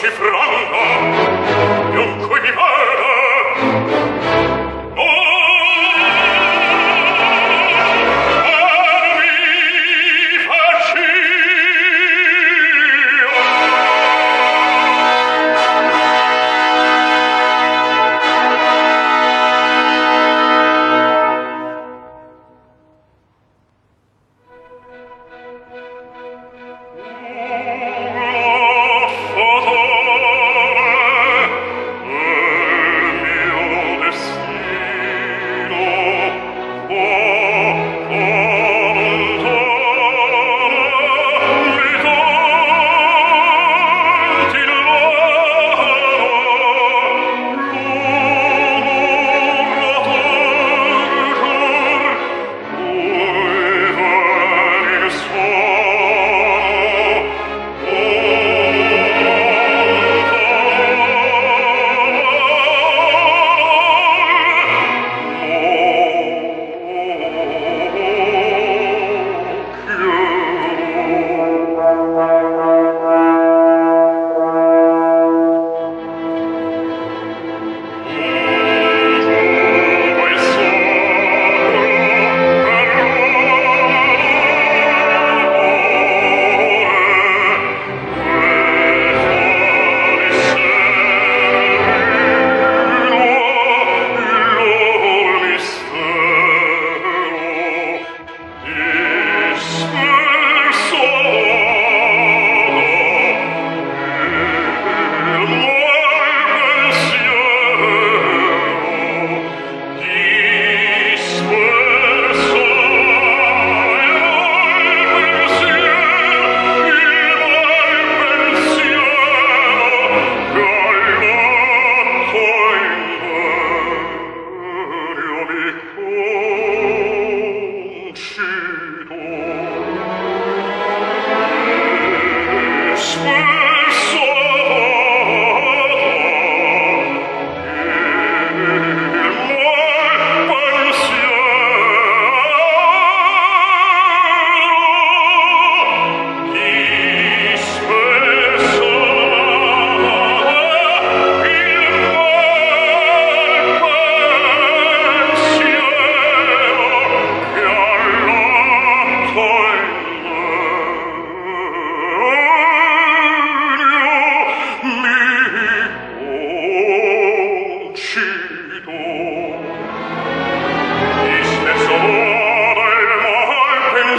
cifrando.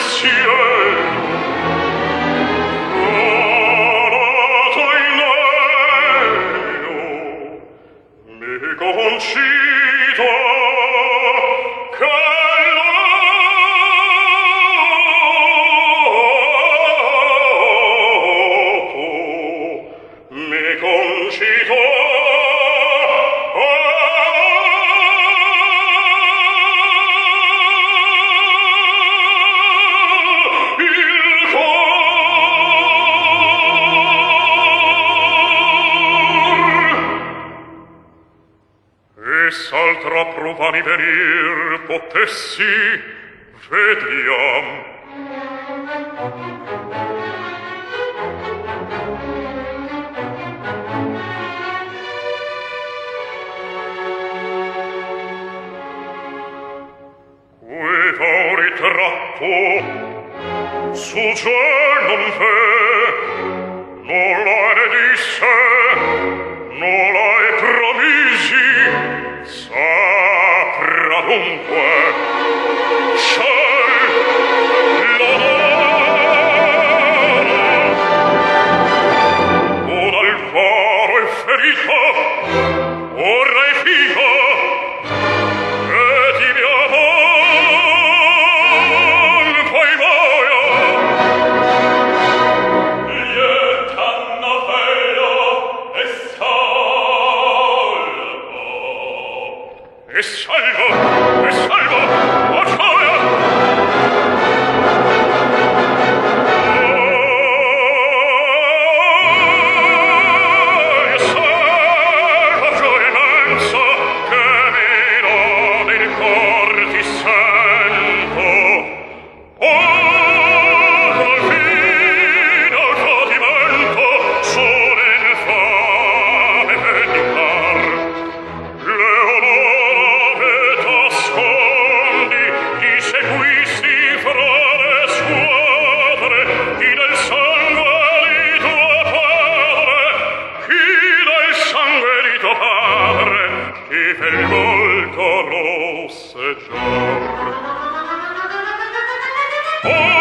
She. contra provami venir potessi vediam. Qui vo ritratto su giorno fe nulla ne disse nulla e promisi sa ovunque tuo padre che pel volto rosseggiar oh